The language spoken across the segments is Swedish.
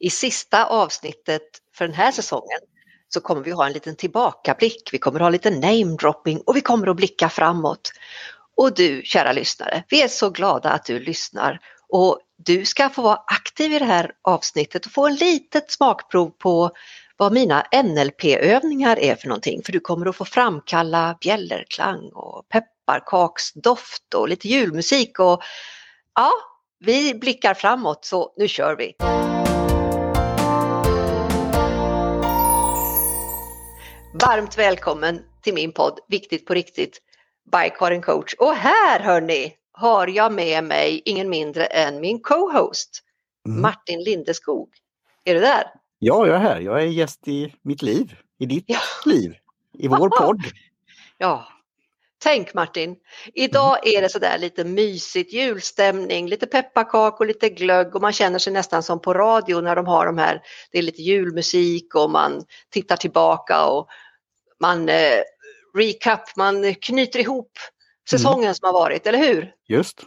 I sista avsnittet för den här säsongen så kommer vi ha en liten tillbakablick, vi kommer ha lite namedropping och vi kommer att blicka framåt. Och du kära lyssnare, vi är så glada att du lyssnar och du ska få vara aktiv i det här avsnittet och få en litet smakprov på vad mina NLP-övningar är för någonting. För du kommer att få framkalla bjällerklang och pepparkaksdoft och lite julmusik och ja, vi blickar framåt så nu kör vi! Varmt välkommen till min podd Viktigt på riktigt by Karin Coach. Och här hörni har jag med mig ingen mindre än min co-host mm. Martin Lindeskog. Är du där? Ja, jag är här. Jag är gäst i mitt liv, i ditt ja. liv, i vår podd. Ja, Tänk Martin, idag mm. är det sådär lite mysigt, julstämning, lite pepparkakor, lite glögg och man känner sig nästan som på radio när de har de här, det är lite julmusik och man tittar tillbaka och man eh, recap, man knyter ihop säsongen mm. som har varit, eller hur? Just,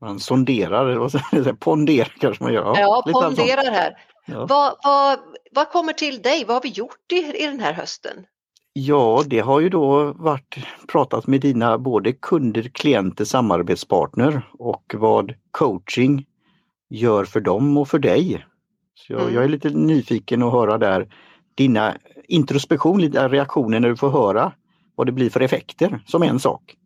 man sonderar, ponderar kanske man gör. Ja, ja ponderar här. Ja. Vad, vad, vad kommer till dig? Vad har vi gjort i, i den här hösten? Ja, det har ju då varit pratat med dina både kunder, klienter, samarbetspartner och vad coaching gör för dem och för dig. Så jag, mm. jag är lite nyfiken att höra där dina introspektion, lite reaktioner när du får höra vad det blir för effekter som en sak.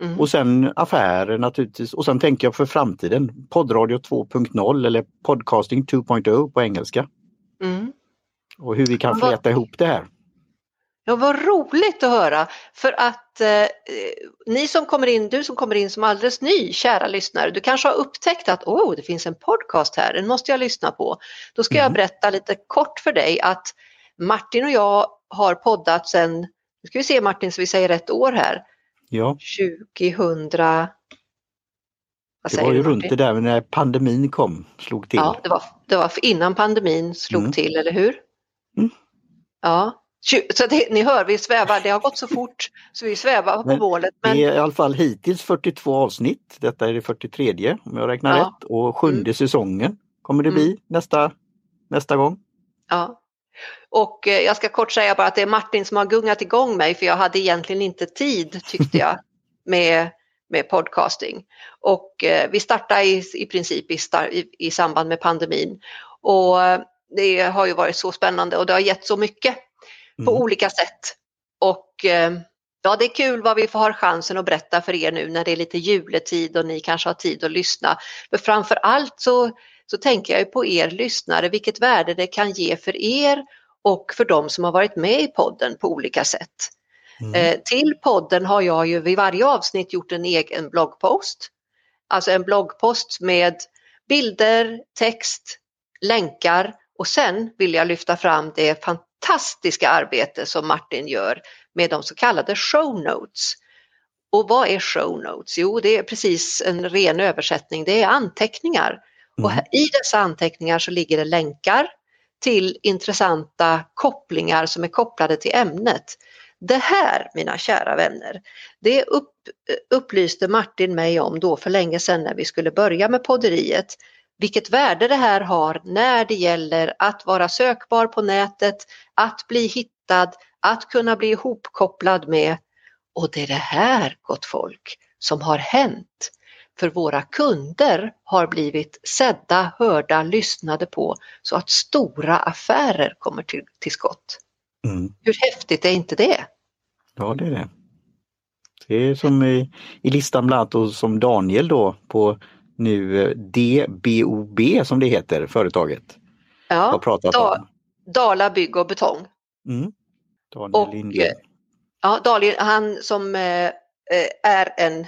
Mm. Och sen affärer naturligtvis och sen tänker jag för framtiden poddradio 2.0 eller podcasting 2.0 på engelska. Mm. Och hur vi kan fläta ihop det här. Ja, vad roligt att höra för att eh, ni som kommer in, du som kommer in som alldeles ny, kära lyssnare, du kanske har upptäckt att oh, det finns en podcast här, den måste jag lyssna på. Då ska mm. jag berätta lite kort för dig att Martin och jag har poddat sedan, nu ska vi se Martin så vi säger rätt år här, ja. 2000 det var ju runt det där när pandemin kom, slog till. Ja, det var, det var innan pandemin slog mm. till, eller hur? Mm. Ja, så det, ni hör, vi svävar, det har gått så fort så vi svävar på målet. Men... Det är i alla fall hittills 42 avsnitt, detta är det 43 om jag räknar ja. rätt och sjunde mm. säsongen kommer det bli mm. nästa, nästa gång. Ja. Och eh, jag ska kort säga bara att det är Martin som har gungat igång mig för jag hade egentligen inte tid tyckte jag med, med podcasting. Och eh, vi startade i, i princip i, i, i samband med pandemin. Och eh, det har ju varit så spännande och det har gett så mycket på mm. olika sätt. Och ja, det är kul vad vi får ha chansen att berätta för er nu när det är lite juletid och ni kanske har tid att lyssna. Men framför allt så, så tänker jag på er lyssnare, vilket värde det kan ge för er och för de som har varit med i podden på olika sätt. Mm. Eh, till podden har jag ju vid varje avsnitt gjort en egen bloggpost. Alltså en bloggpost med bilder, text, länkar och sen vill jag lyfta fram det fantastiska arbete som Martin gör med de så kallade show notes. Och vad är show notes? Jo, det är precis en ren översättning, det är anteckningar. Mm. Och i dessa anteckningar så ligger det länkar till intressanta kopplingar som är kopplade till ämnet. Det här, mina kära vänner, det upp, upplyste Martin mig om då för länge sedan när vi skulle börja med podderiet vilket värde det här har när det gäller att vara sökbar på nätet, att bli hittad, att kunna bli ihopkopplad med. Och det är det här, gott folk, som har hänt. För våra kunder har blivit sedda, hörda, lyssnade på så att stora affärer kommer till, till skott. Mm. Hur häftigt är inte det? Ja, det är det. Det är som i, i listan bland annat och som Daniel då på nu eh, DBOB som det heter, företaget. Ja, har pratat da, om. Dala Bygg och Betong. Mm. Daniel och, Lindgren. Eh, ja, Daniel, han som eh, är en,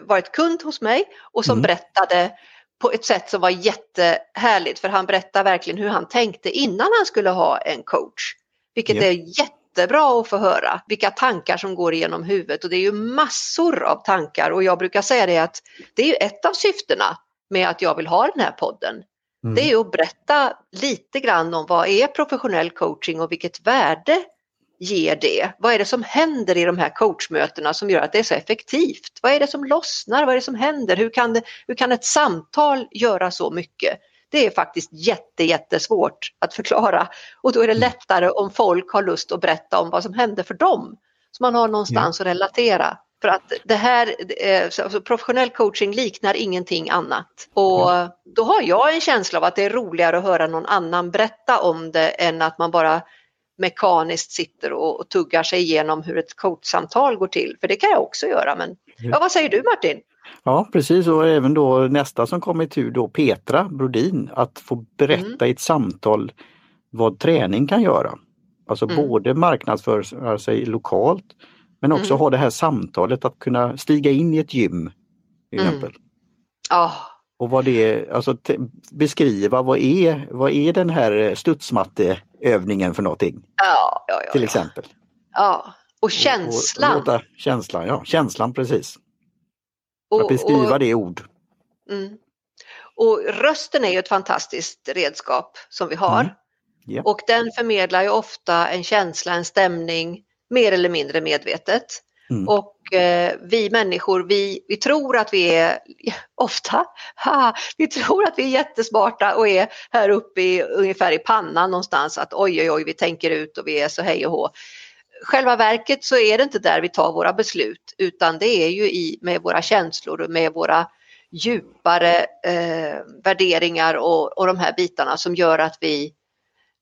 varit kund hos mig och som mm. berättade på ett sätt som var jättehärligt för han berättade verkligen hur han tänkte innan han skulle ha en coach. Vilket yep. är jätte jättebra att få höra vilka tankar som går igenom huvudet och det är ju massor av tankar och jag brukar säga det att det är ju ett av syftena med att jag vill ha den här podden. Mm. Det är ju att berätta lite grann om vad är professionell coaching och vilket värde ger det? Vad är det som händer i de här coachmötena som gör att det är så effektivt? Vad är det som lossnar? Vad är det som händer? Hur kan, det, hur kan ett samtal göra så mycket? det är faktiskt jätte, jättesvårt att förklara. Och då är det Mm. lättare om folk har lust att berätta om vad som hände för dem. Så man har någonstans att relatera. För att det här, så- alltså professionell coaching liknar ingenting annat. Och då har jag en känsla av att det är roligare att höra någon annan berätta om det än att man bara mekaniskt sitter och, och tuggar sig igenom hur ett coachsamtal går till. För det kan jag också göra. Men ja, vad säger du Martin? Ja precis och även då nästa som kommer i tur då Petra Brodin att få berätta Mm. i ett samtal vad träning kan göra. Alltså Mm. både marknadsföra sig lokalt men också Mm. ha det här samtalet att kunna stiga in i ett gym. Till Mm. exempel. Ja, Och vad det är, alltså beskriva vad är, vad är den här studsmatteövningen för någonting ja, ja, ja, till exempel. ja. Och Och, känslan. och låta, känslan, ja känslan precis. Och- att beskriva och- det i ord. Mm. Och rösten är ju ett fantastiskt redskap som vi har. Mm. Ja. Och den förmedlar ju ofta en känsla, en stämning, mer eller mindre medvetet. Mm. Och eh, vi människor, vi, vi tror att vi är, ofta, ha, vi tror att vi är jättesmarta och är här uppe i, ungefär i pannan någonstans att oj oj oj vi tänker ut och vi är så hej och hå. Själva verket så är det inte där vi tar våra beslut utan det är ju i, med våra känslor och med våra djupare eh, värderingar och, och de här bitarna som gör att vi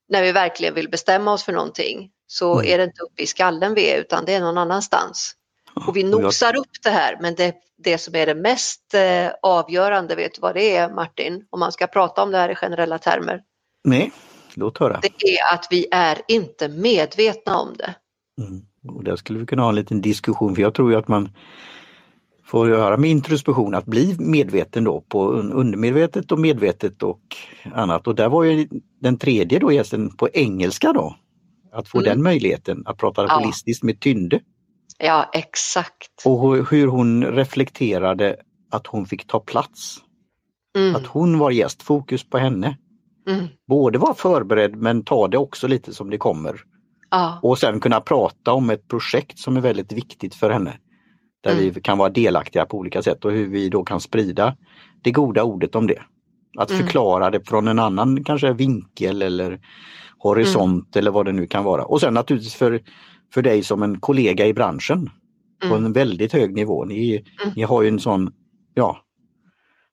när vi verkligen vill bestämma oss för någonting så Mm. är det inte uppe i skallen vi är utan det är någon annanstans. Och vi nosar upp det här men det, det som är det mest eh, avgörande, vet du vad det är Martin? Om man ska prata om det här i generella termer. Nej, låt höra. Det är att vi är inte medvetna om det. Mm. Och där skulle vi kunna ha en liten diskussion för jag tror ju att man får göra med introspektion att bli medveten då på un- undermedvetet och medvetet och annat. Och där var ju den tredje då gästen på engelska då. Att få Mm. den möjligheten att prata Ja. holistiskt med Tynde. Ja, exakt. Och hu- hur hon reflekterade att hon fick ta plats. Mm, Att hon var gäst, fokus på henne. mm, Både vara förberedd men ta det också lite som det kommer. ja, Och sen kunna prata om ett projekt som är väldigt viktigt för henne. Där Mm. vi kan vara delaktiga på olika sätt och hur vi då kan sprida det goda ordet om det. Att Mm. förklara det från en annan kanske vinkel eller horisont Mm. eller vad det nu kan vara. Och sen naturligtvis för, för dig som en kollega i branschen på mm, en väldigt hög nivå. Ni, Mm. ni har ju en sån, ja,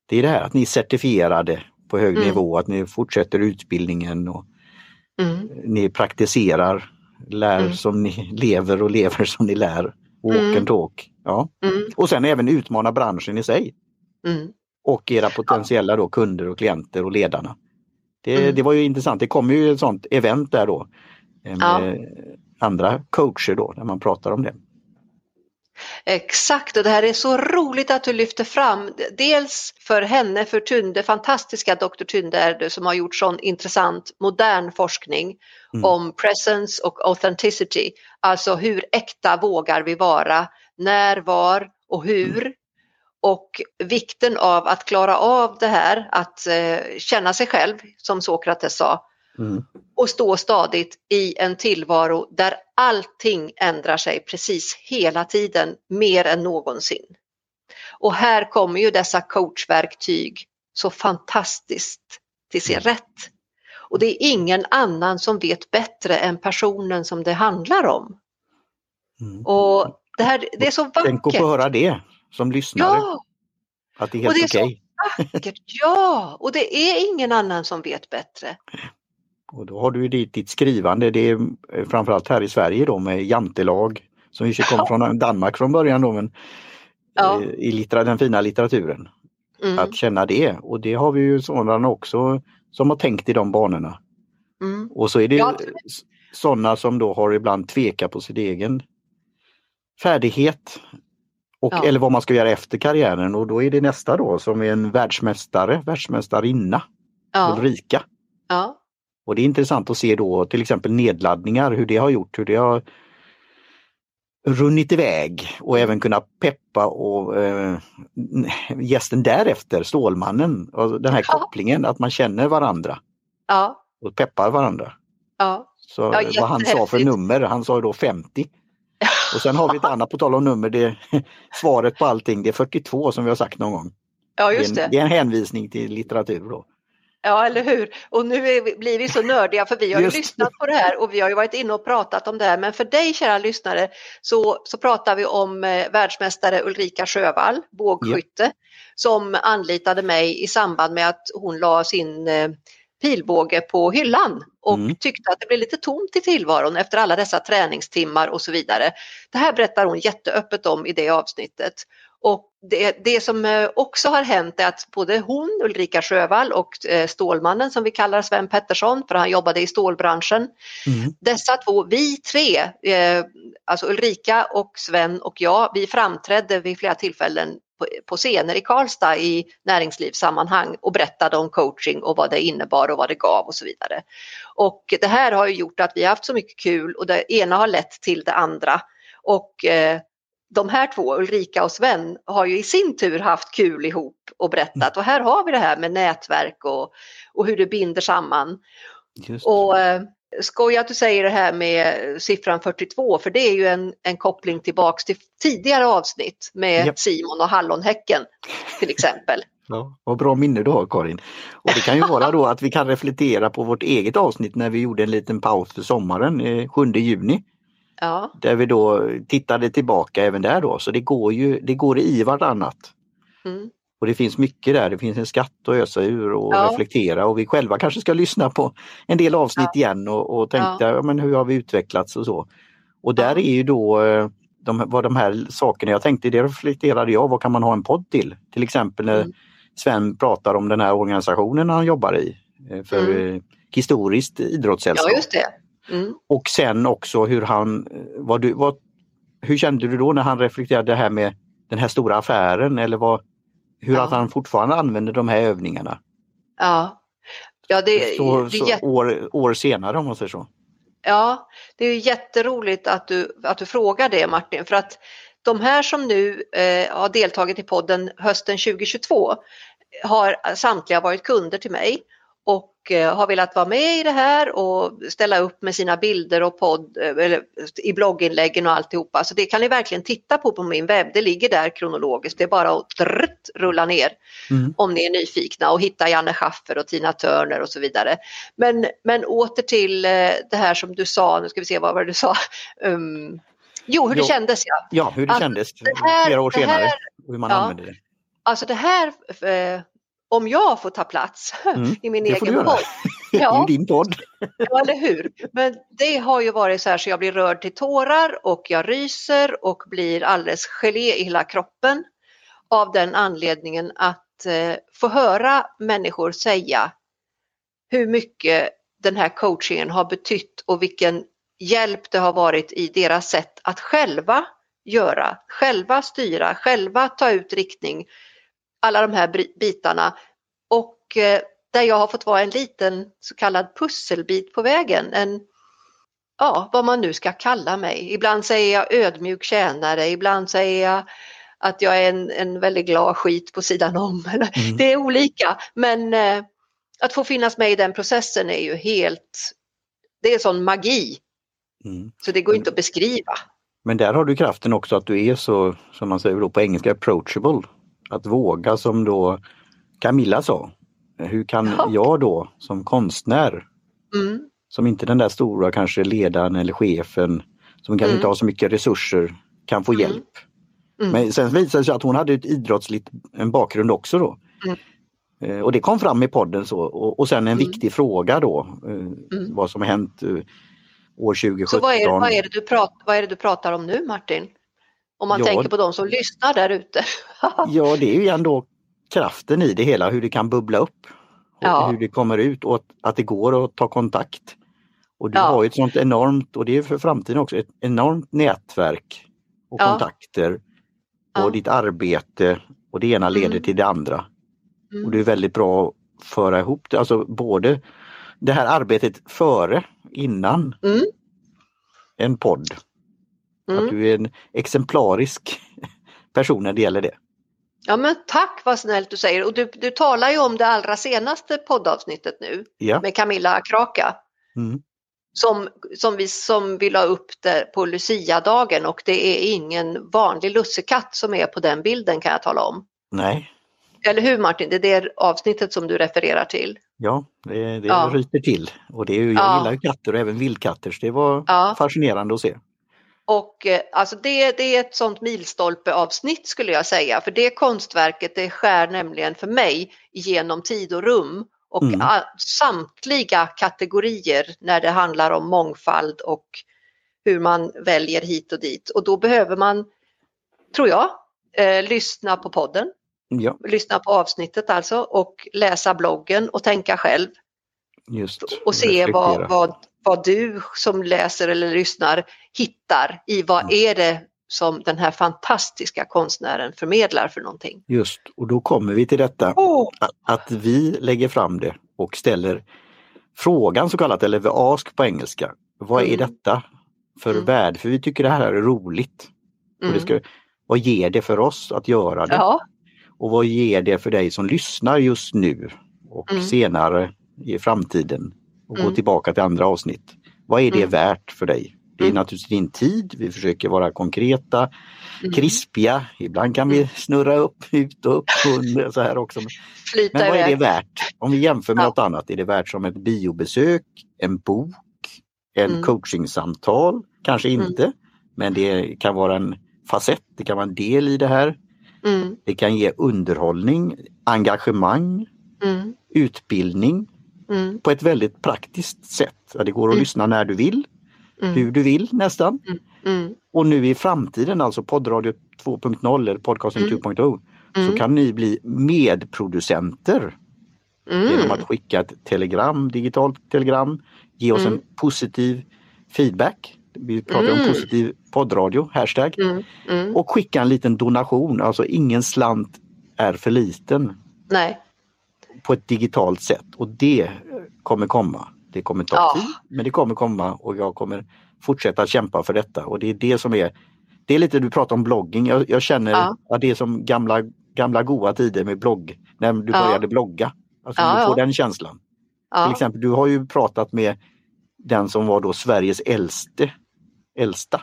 det är det här att ni är certifierade på hög Mm. nivå, att ni fortsätter utbildningen och mm, ni praktiserar, lär Mm. som ni lever och lever som ni lär. Walk Mm. and talk. Ja. mm, Och sen även utmana branschen i sig mm. Och era potentiella då, kunder och klienter och ledarna. Det, Mm. det var ju intressant, det kommer ju ett sånt event där då eh, med andra coacher då när man pratar om det. Exakt och det här är så roligt att du lyfter fram. Dels för henne, för Tunde, fantastiska Dr. Tunde är det som har gjort sån intressant modern forskning Mm. om presence och authenticity. Alltså hur äkta vågar vi vara, när, var och hur. Och vikten av att klara av det här, att eh, känna sig själv, som Sokrates sa, Mm. och stå stadigt i en tillvaro där allting ändrar sig precis hela tiden, mer än någonsin. Och här kommer ju dessa coachverktyg så fantastiskt till sin Mm. rätt. Och det är ingen annan som vet bättre än personen som det handlar om. Mm. Och det, här, det är så Tänk att vackert. få höra det som lyssnare, Ja, att det är och helt det är så- okej. vackert. Ja, och det är ingen annan som vet bättre. Och då har du ditt, ditt skrivande, det är eh, framförallt här i Sverige då med jantelag som ju kom från Danmark från början då men Ja. eh, i littera, den fina litteraturen. Mm, Att känna det och det har vi ju sådana också som har tänkt i de banorna. mm, Och så är det Ja, sådana som då har ibland tvekat på sin egen färdighet och, Ja. eller vad man ska göra efter karriären och då är det nästa då som är en världsmästare, världsmästarinna, ja, Ulrika. ja, Och det är intressant att se då till exempel nedladdningar, hur det har gjort, hur det har runnit iväg och även kunna peppa och eh, gästen därefter, Stålmannen, och den här Ja. kopplingen att man känner varandra ja, och peppar varandra. ja. Så vad han sa för nummer, han sa då 50. Och sen har vi ett annat, på tal om nummer, det, svaret på allting det är 42 som vi har sagt någon gång. Ja, Det är, just en, det. det är en hänvisning till litteratur då. Ja, eller hur? Och nu vi, blir vi så nördiga för vi har ju Just. lyssnat på det här och vi har ju varit inne och pratat om det här. Men för dig kära lyssnare så, så pratar vi om eh, världsmästare Ulrika Sjövall, bågskytte, ja. som anlitade mig i samband med att hon la sin eh, pilbåge på hyllan och mm. tyckte att det blev lite tomt i tillvaron efter alla dessa träningstimmar och så vidare. Det här berättar hon jätteöppet om i det avsnittet. Och det, det som eh, också har hänt är att både hon, Ulrika Sjövall och eh, Stålmannen som vi kallar Sven Pettersson, för han jobbade i stålbranschen. Mm. Dessa två, vi tre, eh, alltså Ulrika och Sven och jag, vi framträdde vid flera tillfällen på, på scener i Karlstad i näringslivssammanhang och berättade om coaching och vad det innebar och vad det gav och så vidare. Och det här har gjort att vi har haft så mycket kul och det ena har lett till det andra. Och eh, de här två, Ulrika och Sven, har ju i sin tur haft kul ihop och berättat. Och här har vi det här med nätverk och, och hur det binder samman. Just. Och eh, skoj att du säger det här med siffran 42, för det är ju en, en koppling tillbaks till tidigare avsnitt med yep. Simon och Hallonhäcken till exempel. Ja, vad bra minne du har Karin. Och Det kan ju vara då att vi kan reflektera på vårt eget avsnitt när vi gjorde en liten paus för sommaren, 7 eh, juni. Ja. Där vi då tittade tillbaka även där då, så det går ju det går i vartannat. Mm. Och det finns mycket där, det finns en skatt att ösa ur och ja. reflektera och vi själva kanske ska lyssna på en del avsnitt ja. igen och, och tänka, ja. men hur har vi utvecklats och så. Och där är ju då eh, de, vad de här sakerna jag tänkte, det reflekterade jag, vad kan man ha en podd till? Till exempel när mm. Sven pratar om den här organisationen han jobbar i eh, för mm. Eh, historiskt idrottssällskap. Ja, just det. Mm. Och sen också hur han, vad du, vad, hur kände du då när han reflekterade det här med den här stora affären eller vad, hur ja. att han fortfarande använder de här övningarna? Ja, ja det, så, det så år, år senare om man säger så. Ja, det är jätteroligt att du, att du frågar det Martin för att de här som nu eh, har deltagit i podden hösten 2022 har samtliga varit kunder till mig eh, har velat vara med i det här och ställa upp med sina bilder och podd eh, eller, i blogginläggen och alltihopa. Så det kan ni verkligen titta på på min webb. Det ligger där kronologiskt. Det är bara att drrt, rulla ner mm. om ni är nyfikna och hitta Janne Schaffer och Tina Turner och så vidare. Men, men åter till eh, det här som du sa, nu ska vi se vad var det du sa. Um, jo, hur det jo. kändes ja. Ja, hur det Att kändes det här, flera år senare. Här, hur man ja, använde det. Alltså det här eh, om jag får ta plats mm, i min egen podd. Ja, I din podd. ja, eller hur. Men det har ju varit så här så jag blir rörd till tårar och jag ryser och blir alldeles gelé i hela kroppen av den anledningen att eh, få höra människor säga hur mycket den här coachingen har betytt och vilken hjälp det har varit i deras sätt att själva göra, själva styra, själva ta ut riktning, alla de här bitarna och eh, där jag har fått vara en liten så kallad pusselbit på vägen. En, ja, vad man nu ska kalla mig. Ibland säger jag ödmjuk tjänare, ibland säger jag att jag är en, en väldigt glad skit på sidan om. Mm. Det är olika men eh, att få finnas med i den processen är ju helt, det är sån magi. Mm. Så det går inte att beskriva. Men där har du kraften också att du är så, som man säger på engelska, approachable att våga som då Camilla sa. Hur kan ja. jag då som konstnär, mm. som inte den där stora kanske ledaren eller chefen, som kanske mm. inte har så mycket resurser, kan få mm. hjälp. Mm. Men sen visade det sig att hon hade ett idrottsligt en bakgrund också då. Mm. Eh, och det kom fram i podden så och, och sen en viktig fråga då, eh, vad som hänt eh, år 2017. Så vad är, vad, är det du prat, vad är det du pratar om nu Martin? Om man ja, tänker på de som lyssnar där ute. ja, det är ju ändå kraften i det hela, hur det kan bubbla upp. Ja. Hur det kommer ut och att det går att ta kontakt. Och du ja. har ett sånt enormt, och det är för framtiden också, ett enormt nätverk och ja. kontakter och ditt arbete och det ena leder mm. till det andra. Mm. Och det är väldigt bra att föra ihop det, alltså både det här arbetet före, innan mm. en podd Mm. Att du är en exemplarisk person när det gäller det. Ja men tack vad snällt du säger och du, du talar ju om det allra senaste poddavsnittet nu ja. med Camilla Kraka. Mm. Som, som, vi, som vi la upp det på Lucia-dagen och det är ingen vanlig lussekatt som är på den bilden kan jag tala om. Nej. Eller hur Martin? Det är det avsnittet som du refererar till. Ja, det, det Ja. ryter till. Och det är, ju- jag Ja. gillar ju katter och även vildkatter så det var Ja. fascinerande att se. Och eh, alltså det, det är ett sånt milstolpeavsnitt skulle jag säga, för det konstverket det skär nämligen för mig genom tid och rum och Mm. samtliga kategorier när det handlar om mångfald och hur man väljer hit och dit. Och då behöver man, tror jag, eh, lyssna på podden, Ja, lyssna på avsnittet alltså och läsa bloggen och tänka själv just. och se vad, vad, vad du som läser eller lyssnar hittar i vad Mm. är det som den här fantastiska konstnären förmedlar för någonting. Just, och då kommer vi till detta Åh, att, vi lägger fram det och ställer frågan så kallat, eller the ask på engelska. Vad är Mm. detta för Mm. värde? För vi tycker det här är roligt. Och mm. det ska, vad ger det för oss att göra det? Ja, Och vad ger det för dig som lyssnar just nu och Mm. senare i framtiden och gå Mm. tillbaka till andra avsnitt. Vad är det Mm. värt för dig? Det är Mm. naturligtvis din tid, vi försöker vara konkreta, mm. krispiga, ibland kan vi snurra upp, ut och upp under, så här också. flyta Men vad är det värt? Om vi jämför med Ja. något annat, är det värt som ett biobesök, en bok, en Mm. coachingsamtal? Kanske Mm. inte, men det kan vara en facett, det kan vara en del i det här. Mm, Det kan ge underhållning, engagemang, mm, utbildning mm, på ett väldigt praktiskt sätt. Det går att Mm. lyssna när du vill, mm, hur du vill nästan. mm, Och nu i framtiden, alltså poddradio 2.0 eller podcasting Mm. 2.0, så kan ni bli medproducenter genom att skicka ett telegram, digitalt telegram, ge oss en positiv feedback. Vi pratar om Mm. positiv poddradio, hashtag. Mm, mm. Och skicka en liten donation, alltså ingen slant är för liten Nej, på ett digitalt sätt och det kommer komma. Det kommer ta Ja. tid men det kommer komma och jag kommer fortsätta kämpa för detta och det är det som är Det är lite du pratar om blogging. Jag, jag känner Ja. att det är som gamla, gamla goa tider med blogg. När du Ja. började blogga. Alltså Ja, du får den känslan. Till exempel, du har ju pratat med den som var då Sveriges äldste, äldsta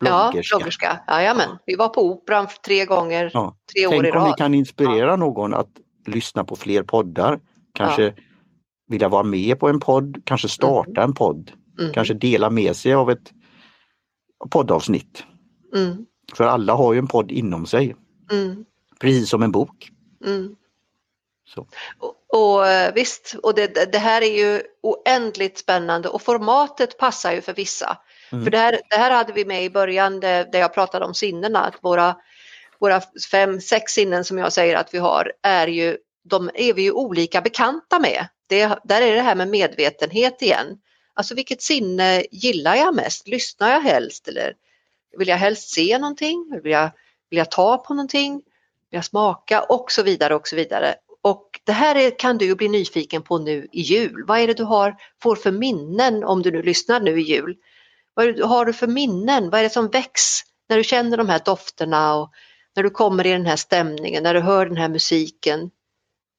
ja bloggerska. bloggerska. Jajamän. Vi var på Operan tre gånger, tre år Tänk i om vi rad. kan inspirera någon att lyssna på fler poddar. Kanske vilja vara med på en podd, kanske starta en podd. Mm, Kanske dela med sig av ett poddavsnitt. mm, För alla har ju en podd inom sig, mm, precis som en bok. mm. Så. Och, och eh, visst, och det, det här är ju oändligt spännande och formatet passar ju för vissa. Mm. För det här, det här hade vi med i början där jag pratade om sinnena, att våra, våra fem, sex sinnen som jag säger att vi har är ju, de är vi ju olika bekanta med. Det, där är det här med medvetenhet igen. Alltså vilket sinne gillar jag mest? Lyssnar jag helst eller vill jag helst se någonting? Vill jag, vill jag ta på någonting? Vill jag smaka? Och så vidare och så vidare. Och det här är, kan du ju bli nyfiken på nu i jul. Vad är det du har, får för minnen om du nu lyssnar nu i jul? Vad är det- har du för minnen? Vad är det som väcks när du känner de här dofterna och när du kommer i den här stämningen, när du hör den här musiken?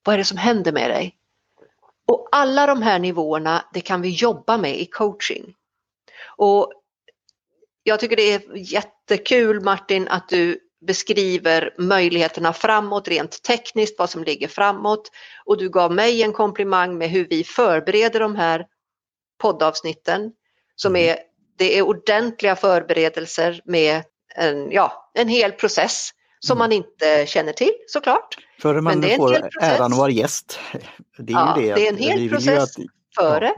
Vad är det som händer med dig? Och alla de här nivåerna, det kan vi jobba med i coaching. Och jag tycker det är jättekul Martin att du beskriver möjligheterna framåt rent tekniskt, vad som ligger framåt. Och du gav mig en komplimang med hur vi förbereder de här poddavsnitten. Som Mm. är, det är ordentliga förberedelser med en, ja, en hel process som man inte känner till såklart. För man det är en får äran att vara gäst. Det är Ja, ju det. det är en hel process. att- Före,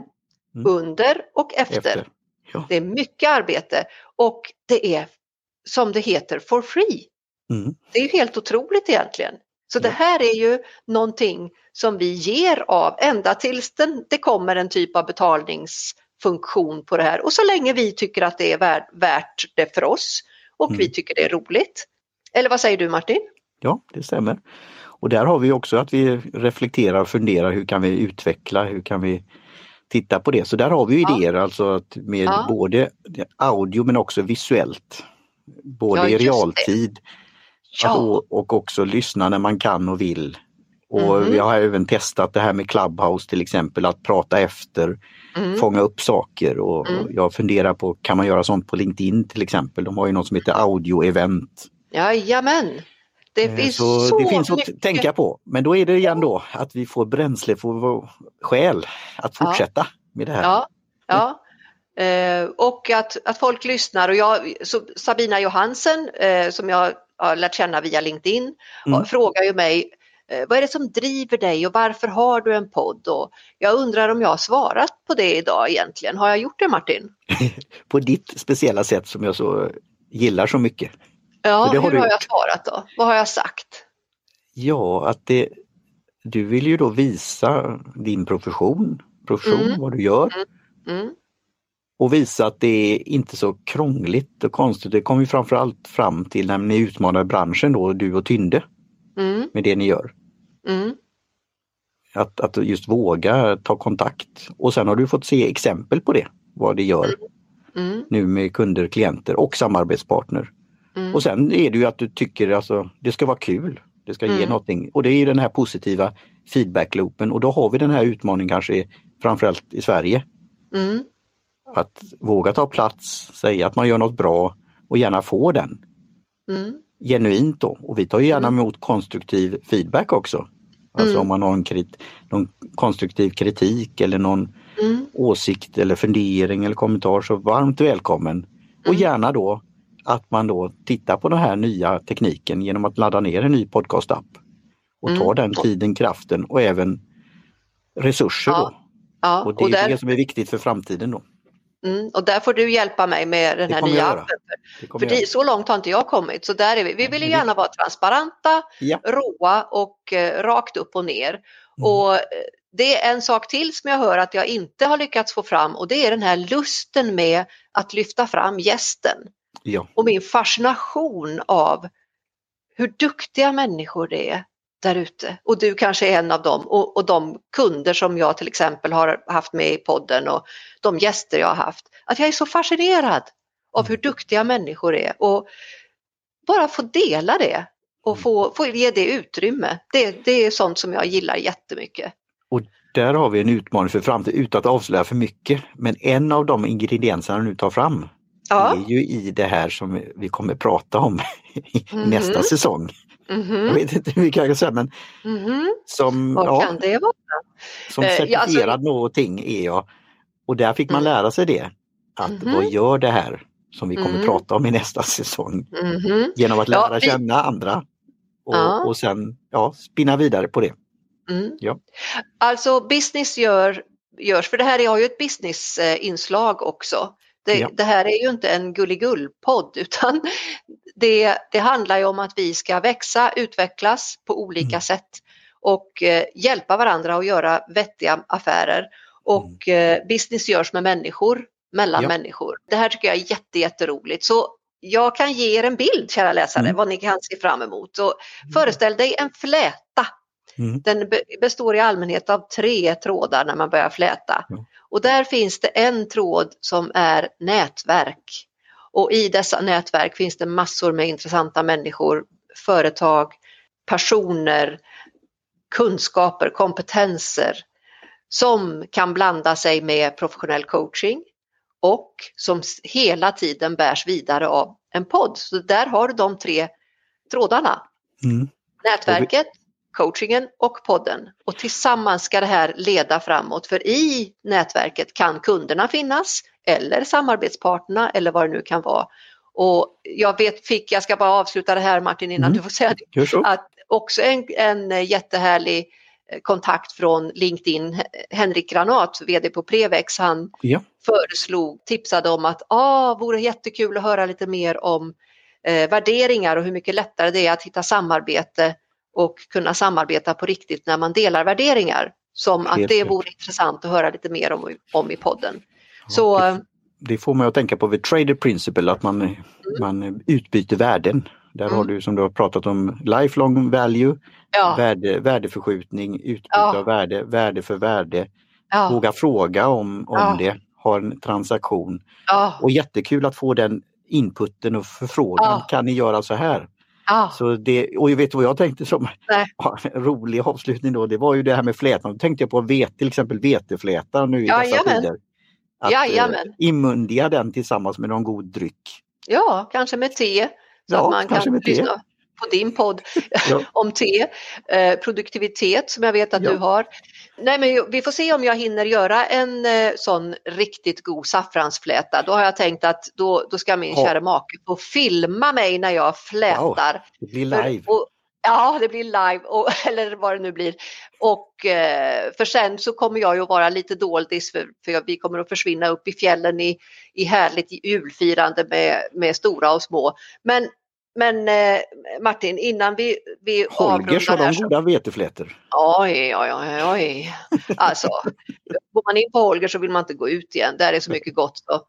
Mm. under och efter. efter. Ja. Det är mycket arbete och det är som det heter for free. Mm. Det är helt otroligt egentligen. Så det Ja. här är ju någonting som vi ger av ända tills den, det kommer en typ av betalningsfunktion på det här. Och så länge vi tycker att det är värt, värt det för oss och Mm. vi tycker det är roligt. Eller vad säger du Martin? Ja, det stämmer. Och där har vi också att vi reflekterar och funderar hur kan vi utveckla, hur kan vi titta på det. Så där har vi ju Ja. idéer alltså att med Ja. både audio men också visuellt. Både Ja, i realtid och, och också lyssna när man kan och vill. Och Mhm. vi har även testat det här med Clubhouse till exempel, att prata efter, mm. fånga upp saker och, Mm. och jag funderar på, kan man göra sånt på LinkedIn till exempel? De har ju något som heter audio-event. Jajamän. Det Eh, finns så så, det finns att mycket. tänka på. Men då är det igen då att vi får bränsle för vår själ att Ja. fortsätta med det här. Ja, ja. Eh, och att, att folk lyssnar. Och jag, Sabina Johansen eh, som jag har lärt känna via LinkedIn Mm. frågar ju mig eh, vad är det som driver dig och varför har du en podd? Och jag undrar om jag har svarat på det idag egentligen. Har jag gjort det Martin? På ditt speciella sätt som jag så gillar så mycket. Ja, det har hur du har jag svarat då? Vad har jag sagt? Ja, att det, du vill ju då visa din profession, profession, Mm. vad du gör Mm, och visa att det är inte så krångligt och konstigt. Det kom ju framförallt fram till när ni utmanade branschen då, du och Tynde, mm, med det ni gör. mm, Att, att just våga ta kontakt. Och sen har du fått se exempel på det, vad det gör mm, nu med kunder, klienter och samarbetspartner. Mm. Och sen är det ju att du tycker alltså det ska vara kul. Det ska ge Mm. någonting och det är den här positiva feedbackloopen och då har vi den här utmaningen kanske framförallt i Sverige. Mm, Att våga ta plats, säga att man gör något bra och gärna få den mm, genuint då. Och vi tar ju gärna Mm. emot konstruktiv feedback också. Alltså Mm. om man har en krit, någon konstruktiv kritik eller någon mm, åsikt eller fundering eller kommentar så varmt välkommen. Och gärna då att man då tittar på den här nya tekniken genom att ladda ner en ny podcastapp. Och Mm. tar den tiden, kraften och även resurser Ja. då. ja. Och det är Och där, det som är viktigt för framtiden då. mm, och där får du hjälpa mig med den här nya appen. För det, så långt har inte jag kommit. Så där är vi. Vi vill ju Mm. gärna vara transparenta, Ja. råa och eh, rakt upp och ner. Mm. Och eh, det är en sak till som jag hör att jag inte har lyckats få fram och det är den här lusten med att lyfta fram gästen. Ja. Och min fascination av hur duktiga människor det är där ute. Och du kanske är en av dem. Och, och de kunder som jag till exempel har haft med i podden och de gäster jag har haft. Att jag är så fascinerad av hur duktiga människor är. Och bara få dela det och få, få ge det utrymme. Det, det är sånt som jag gillar jättemycket. Där har vi en utmaning för framtiden utan att avslöja för mycket. Men en av de ingredienserna du tar fram Ja. är ju i det här som vi kommer prata om i Mhm. nästa säsong. Jag Mhm, vet inte hur mycket jag kan säga men mhm. som, Vad ja, kan det vara? som Eh, ja, alltså- certifierad någonting är jag. Och där fick man Mm. lära sig det. Att Mhm. vad gör det här som vi kommer Mm. prata om i nästa säsong. Mhm. Genom att Ja, lära vi- känna andra och, Ja. och sen ja, spinna vidare på det. Mm. Ja. Alltså business gör, görs, för det här har ju ett businessinslag också. Det, Ja. det här är ju inte en gulligull-podd utan det, det handlar ju om att vi ska växa, utvecklas på olika Mm. sätt och eh, hjälpa varandra att göra vettiga affärer. Och eh, business görs med människor, mellan Ja. människor. Det här tycker jag är jätte, jätteroligt. Så jag kan ge er en bild, kära läsare, Mm. vad ni kan se fram emot. Så föreställ dig en fläta Mm. den be- består i allmänhet av tre trådar när man börjar fläta. Ja. Och där finns det en tråd som är nätverk. Och i dessa nätverk finns det massor med intressanta människor, företag, personer, kunskaper, kompetenser som kan blanda sig med professionell coaching och som hela tiden bärs vidare av en podd. Så där har du de tre trådarna. Mm. Nätverket, coachingen och podden. Och tillsammans ska det här leda framåt för i nätverket kan kunderna finnas eller samarbetspartnerna eller vad det nu kan vara. Och jag vet, fick, jag ska bara avsluta det här Martin innan Mm. du får säga det, att också en, en jättehärlig eh, kontakt från LinkedIn, Henrik Granat, VD på Prevex, han Ja. föreslog, tipsade om att ah, vore jättekul att höra lite mer om eh, värderingar och hur mycket lättare det är att hitta samarbete och kunna samarbeta på riktigt när man delar värderingar. Som att det vore intressant att höra lite mer om, om i podden. Så det- det får man att tänka på vid trader principle att man, man utbyter värden. Där Mm. har du som du har pratat om lifelong value, ja, värde, värdeförskjutning, utbyte Ja. av värde, värde för värde. ja, Våga fråga om, om Ja. det, ha en transaktion. Och jättekul att få den inputen och förfrågan. Kan ni göra så här? Ja, Så det, och jag vet vad jag tänkte som ja, rolig avslutning då, det var ju det här med flätan. Då tänkte jag på vet, till exempel veteflätar nu i dessa Jajamän. tider. Att Jajamän. eh, inmundiga den tillsammans med någon god dryck. ja, kanske med te. Så Ja, att man kanske kan med te. lyssna. på din podd Ja. om te, eh, produktivitet som jag vet att Ja. du har. Nej, men vi får se om jag hinner göra en eh, sån riktigt god saffransfläta. Då har jag tänkt att då, då ska min Ja. kära make få filma mig när jag flätar. Det blir För- live. och, ja, det blir live, och, eller vad det nu blir. Och eh, för sen så kommer jag ju vara lite doldis för, för vi kommer att försvinna upp i fjällen i, i härligt julfirande med, med stora och små. Men, men eh, Martin, innan vi, vi Holgers har avrundar här de så goda veteflätor. Oj, oj, oj, oj. Alltså, går man in på Holger så vill man inte gå ut igen. Där är så mycket gott. Så.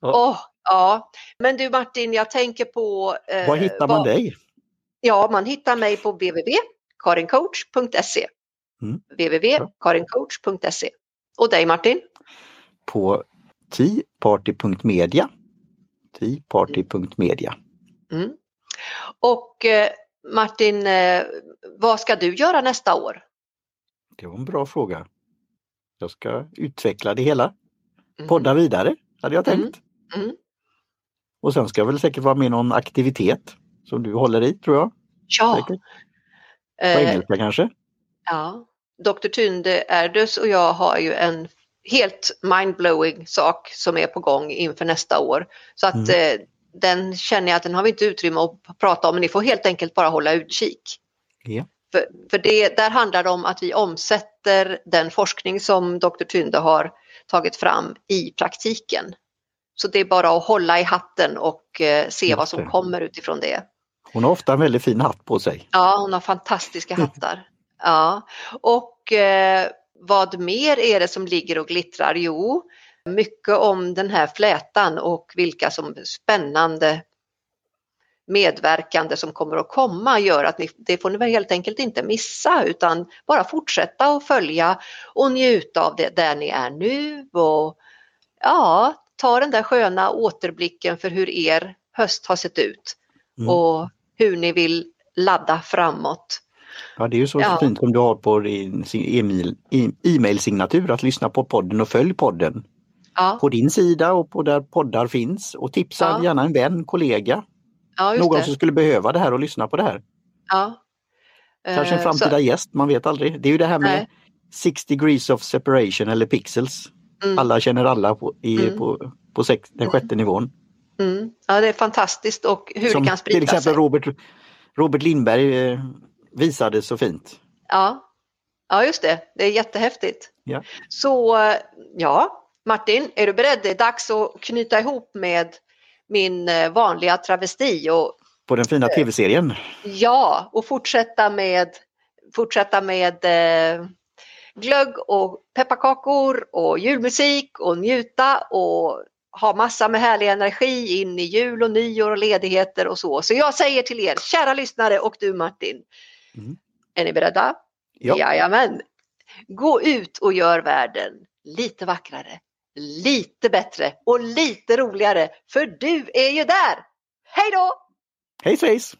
Ja. Åh, ja. Men du Martin, jag tänker på... eh, Var hittar man vad- dig? Ja, man hittar mig på www.karincoach.se. Mm. www.karincoach.se. Och dig Martin? På teaparty.media. Teaparty.media. Mm. Och eh, Martin, eh, vad ska du göra nästa år? Det var en bra fråga. Jag ska utveckla det hela. Mm. Podda vidare, hade jag tänkt. Mm. Mm. Och sen ska jag väl säkert vara med i någon aktivitet som du håller i, tror jag. Ja. Säkert. På eh, engelska kanske. Ja, Dr. Tunde Erdős och jag har ju en helt mindblowing sak som är på gång inför nästa år. Så att Mm. eh, den känner jag att den har vi inte utrymme att prata om, men ni får helt enkelt bara hålla utkik. Ja. För, för det, där handlar det om att vi omsätter den forskning som Dr. Tunde har tagit fram i praktiken. Så det är bara att hålla i hatten och eh, se vad som kommer utifrån det. Hon har ofta en väldigt fin hatt på sig. Ja, hon har fantastiska hattar. Ja, och eh, vad mer är det som ligger och glittrar? Jo, mycket om den här flätan och vilka som spännande medverkande som kommer att komma gör att ni, det får ni helt enkelt inte missa utan bara fortsätta att följa och njuta av det där ni är nu och ja, ta den där sköna återblicken för hur er höst har sett ut Mm. och hur ni vill ladda framåt. Ja, det är ju så Ja. fint som du har på din e-mailsignatur att lyssna på podden och följ podden. Ja, På din sida och på där poddar finns och tipsa Ja. gärna en vän, kollega, ja någon det. som skulle behöva det här och lyssna på det här. Ja. Kanske en Eh, framtida så- gäst, man vet aldrig. Det är ju det här med Nej. six degrees of separation eller pixels. Mm, Alla känner alla på, i, Mm. på, på sex, den sjätte nivån. mm. Ja, det är fantastiskt och hur Som det kan sprida till exempel sig. Robert, Robert Lindberg eh, visade så fint. Ja. ja, just det. Det är jättehäftigt. Ja. Så eh, ja, Martin, är du beredd? Det är dags att knyta ihop med min eh, vanliga travesti och På den fina tv-serien. ja, och fortsätta med, fortsätta med eh, glögg och pepparkakor och julmusik och njuta och ha massa med härlig energi in i jul och nyår och ledigheter och så. Så jag säger till er, kära lyssnare och du Martin, Mm. är ni beredda? Ja. Jajamän! Gå ut och gör världen lite vackrare, lite bättre och lite roligare, för du är ju där! Hej då! Hej svejs!